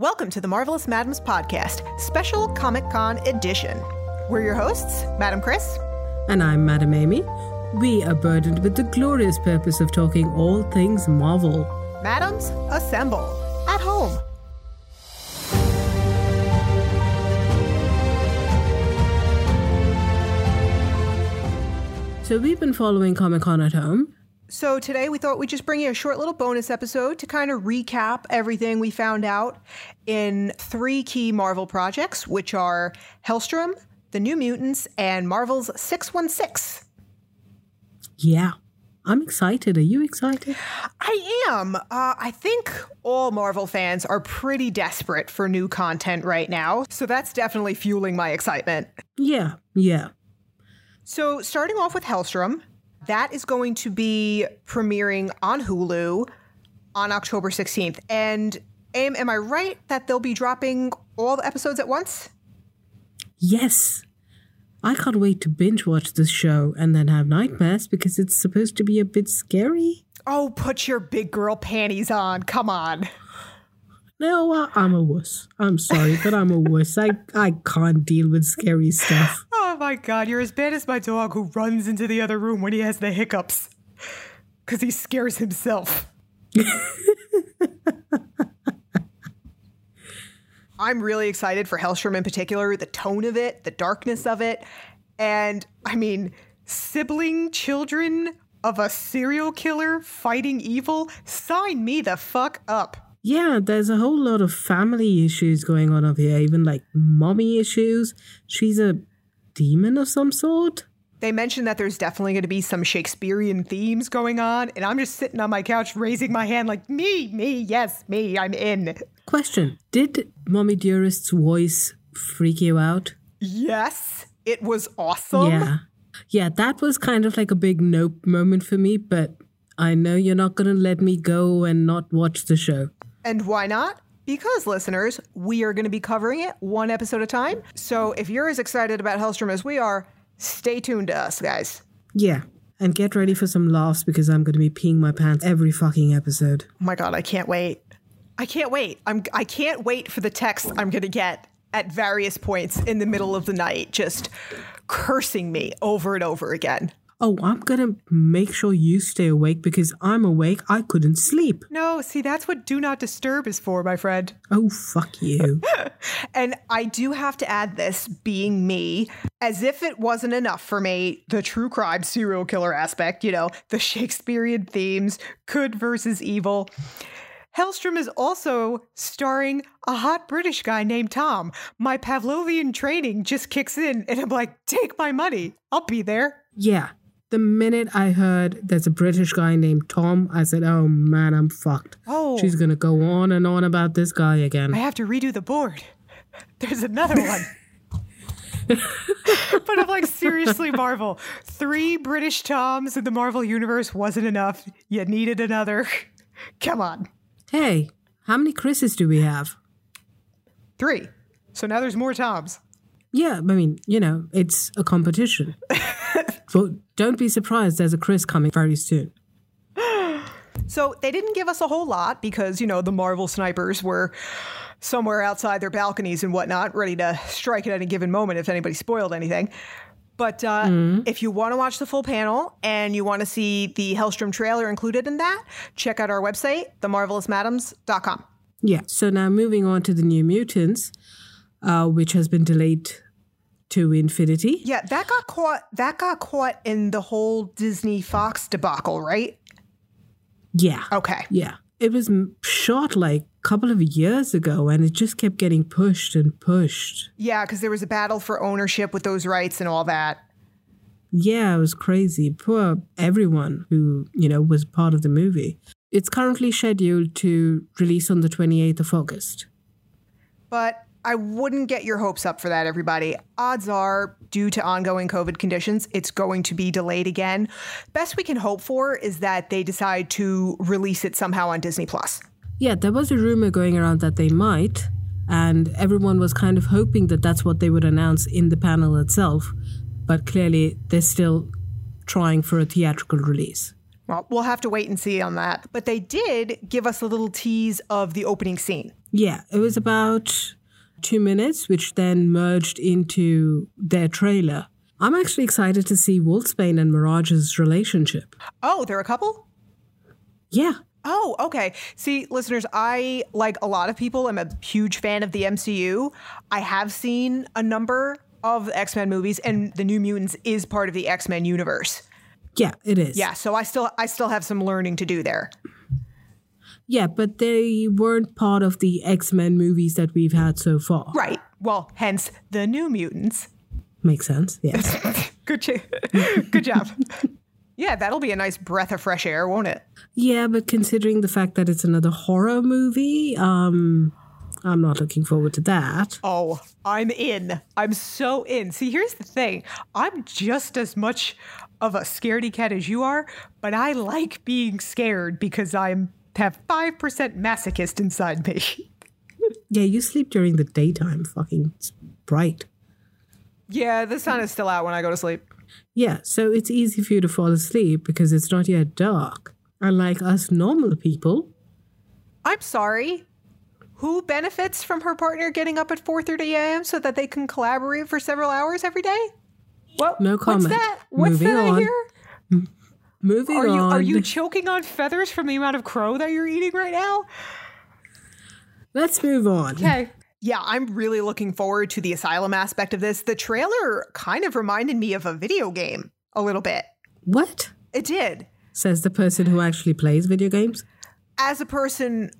Welcome to the Marvelous Madames Podcast, Special Comic Con Edition. We're your hosts, Madam Chris. And I'm Madam Amy. We are burdened with the glorious purpose of talking all things Marvel. Madams, assemble at home. So we've been following Comic Con at home. So today we thought we'd just bring you a short little bonus episode to kind of recap everything we found out in three key Marvel projects, which are Helstrom, The New Mutants, and Marvel's 616. Yeah. I'm excited. Are you excited? I am. Uh, I think all Marvel fans are pretty desperate for new content right now, so that's definitely fueling my excitement. Yeah, yeah. So, starting off with Helstrom, that is going to be premiering on Hulu on October 16th. And Aim, am I right that they'll be dropping all the episodes at once? Yes. I can't wait to binge watch this show and then have nightmares because it's supposed to be a bit scary. Oh, put your big girl panties on. Come on. No, I'm a wuss. I'm sorry, but I'm a wuss. I, I can't deal with scary stuff. Oh my god, you're as bad as my dog who runs into the other room when he has the hiccups. Because he scares himself. I'm really excited for Helstrom in particular, the tone of it, the darkness of it. And I mean, sibling children of a serial killer fighting evil, sign me the fuck up. Yeah, there's a whole lot of family issues going on over here, even like mommy issues. She's a demon of some sort. They mentioned that there's definitely going to be some Shakespearean themes going on, and I'm just sitting on my couch raising my hand like, me, me, yes, me, I'm in. Question Did Mommy Dearest's voice freak you out? Yes, it was awesome. Yeah. Yeah, that was kind of like a big nope moment for me, but I know you're not going to let me go and not watch the show. And why not? Because, listeners, we are going to be covering it one episode at a time. So if you're as excited about Helstrom as we are, stay tuned to us, guys. Yeah. And get ready for some laughs because I'm going to be peeing my pants every fucking episode. Oh my god, I can't wait. I can't wait. I'm I can't wait for the text I'm going to get at various points in the middle of the night just cursing me over and over again. Oh, I'm going to make sure you stay awake because I'm awake. I couldn't sleep. No, see, that's what Do Not Disturb is for, my friend. Oh, fuck you. And I do have to add this, being me, as if it wasn't enough for me, the true crime serial killer aspect, you know, the Shakespearean themes, good versus evil. Helstrom is also starring a hot British guy named Tom. My Pavlovian training just kicks in, and I'm like, take my money. I'll be there. yeah. The minute I heard there's a British guy named Tom, I said, oh man, I'm fucked. Oh. She's to go on and on about this guy again. I have to redo the board. There's another one. but I'm like, seriously, Marvel. Three British Toms in the Marvel universe wasn't enough. You needed another. Come on. Hey, how many Chris's do we have? Three. So now there's more Toms. Yeah, I mean, you know, it's a competition. so don't be surprised there's a Chris coming very soon. So they didn't give us a whole lot because, you know, the Marvel snipers were somewhere outside their balconies and whatnot, ready to strike at any given moment if anybody spoiled anything. But uh, if you want to watch the full panel and you want to see the Helstrom trailer included in that, check out our website, themarvelousmadames.com. Yeah, so now moving on to the New Mutants, uh, which has been delayed to infinity. Yeah, that got caught. That got caught in the whole Disney Fox debacle, right? Yeah. Okay. Yeah. It was shot like a couple of years ago and it just kept getting pushed and pushed. Yeah, because there was a battle for ownership with those rights and all that. Yeah, it was crazy. Poor everyone who, you know, was part of the movie. It's currently scheduled to release on the 28th of August. But I wouldn't get your hopes up for that, everybody. Odds are, due to ongoing COVID conditions, it's going to be delayed again. Best we can hope for is that they decide to release it somehow on Disney Plus. Yeah, there was a rumor going around that they might, and everyone was kind of hoping that that's what they would announce in the panel itself. But clearly, they're still trying for a theatrical release. Well, we'll have to wait and see on that. But they did give us a little tease of the opening scene. Yeah, it was about two minutes, which then merged into their trailer. I'm actually excited to see Wolfsbane and Mirage's relationship. Oh, they're a couple? Yeah. Oh, okay. See, listeners, I, like a lot of people, am a huge fan of the MCU. I have seen a number of X Men movies, and the New Mutants is part of the X Men universe. Yeah, it is. Yeah, so I still I still have some learning to do there. Yeah, but they weren't part of the X Men movies that we've had so far. Right. Well, hence the New Mutants. Makes sense. Yes. Good, ch- good job. yeah, that'll be a nice breath of fresh air, won't it? yeah, but considering the fact that it's another horror movie, um, I'm not looking forward to that. Oh, I'm in. I'm so in. See, here's the thing I'm just as much of a scaredy cat as you are, but I like being scared because I'm have 5% masochist inside me. Yeah, you sleep during the daytime. Fucking bright. yeah, the sun is still out when I go to sleep. Yeah, so it's easy for you to fall asleep because it's not yet dark. Unlike us normal people, I'm sorry. Who benefits from her partner getting up at 4:30 a.m. so that they can collaborate for several hours every day? Well, No What's comment. that? What's Moving that I on. hear? Mm. Moving Are you on. are you choking on feathers from the amount of crow that you're eating right now? Let's move on. Okay. Yeah, I'm really looking forward to the asylum aspect of this. The trailer kind of reminded me of a video game a little bit. What? It did. Says the person who actually plays video games. As a person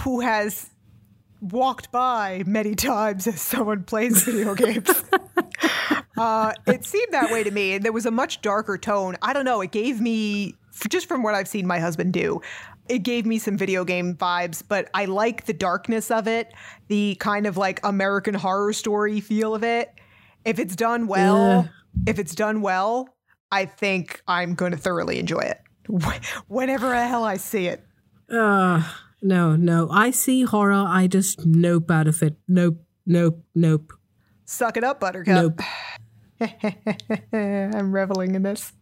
who has walked by many times as someone plays video games, uh, it seemed that way to me. And there was a much darker tone. I don't know. It gave me, just from what I've seen my husband do, it gave me some video game vibes, but I like the darkness of it, the kind of like American horror story feel of it. If it's done well, Ugh. if it's done well, I think I'm going to thoroughly enjoy it. Wh- Whenever the hell I see it. Uh, no, no. I see horror. I just nope out of it. Nope, nope, nope, Suck it up, Buttercup. nope. I'm reveling in this.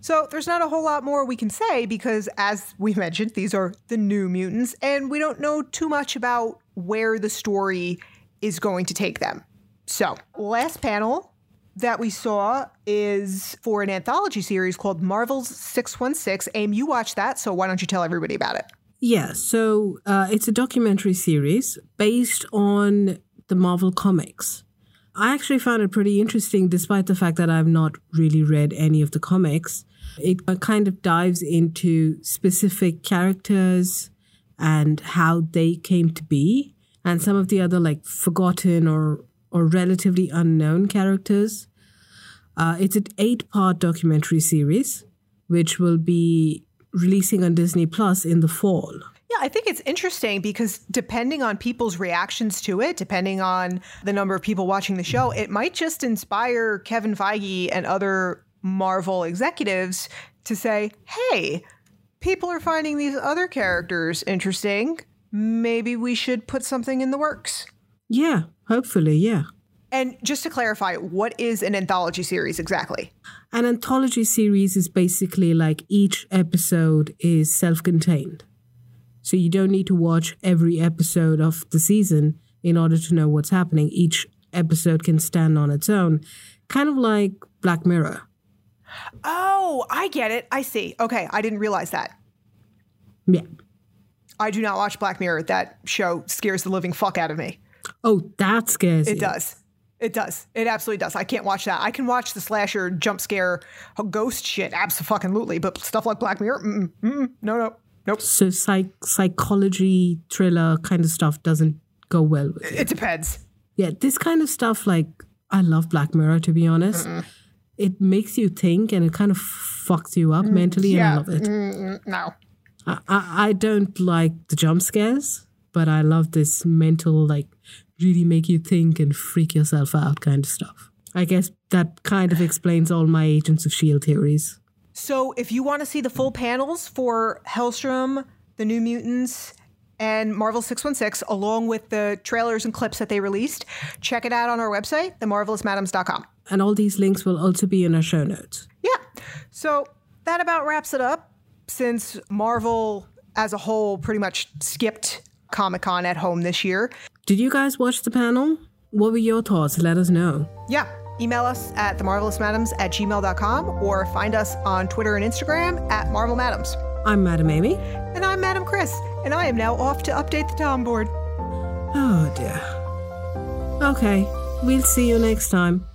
So, there's not a whole lot more we can say because, as we mentioned, these are the new mutants, and we don't know too much about where the story is going to take them. So, last panel that we saw is for an anthology series called Marvel's 616. Aim, you watched that, so why don't you tell everybody about it? Yeah, so uh, it's a documentary series based on the Marvel comics. I actually found it pretty interesting, despite the fact that I've not really read any of the comics. It uh, kind of dives into specific characters and how they came to be, and some of the other like forgotten or or relatively unknown characters. Uh, it's an eight-part documentary series, which will be releasing on Disney Plus in the fall. I think it's interesting because depending on people's reactions to it, depending on the number of people watching the show, it might just inspire Kevin Feige and other Marvel executives to say, hey, people are finding these other characters interesting. Maybe we should put something in the works. Yeah, hopefully, yeah. And just to clarify, what is an anthology series exactly? An anthology series is basically like each episode is self contained. So you don't need to watch every episode of the season in order to know what's happening. Each episode can stand on its own, kind of like Black Mirror. Oh, I get it. I see. Okay, I didn't realize that. Yeah. I do not watch Black Mirror. That show scares the living fuck out of me. Oh, that scares It you. does. It does. It absolutely does. I can't watch that. I can watch the slasher jump scare ghost shit, absolutely, but stuff like Black Mirror, mm-mm, mm-mm, no, no, nope. So psych- psychology thriller kind of stuff doesn't go well with it. It depends. Yeah, this kind of stuff, like, I love Black Mirror, to be honest. It makes you think and it kind of fucks you up mm, mentally, and I love it. Mm-mm, no. I, I, I don't like the jump scares, but I love this mental, like, really make you think and freak yourself out kind of stuff. I guess that kind of explains all my Agents of S.H.I.E.L.D. Theories. So if you want to see the full panels for Helstrom, the New Mutants, and Marvel 616, along with the trailers and clips that they released, check it out on our website, themarvelousmadames.com. And all these links will also be in our show notes. Yeah. So that about wraps it up since Marvel as a whole pretty much skipped Comic Con at home this year. Did you guys watch the panel? What were your thoughts? Let us know. Yeah. Email us at themarvelousmadames at gmail.com or find us on Twitter and Instagram at Marvel Madams. I'm Madam Amy. And I'm Madam Chris, and I am now off to update the Tom board. Oh dear. Okay, we'll see you next time.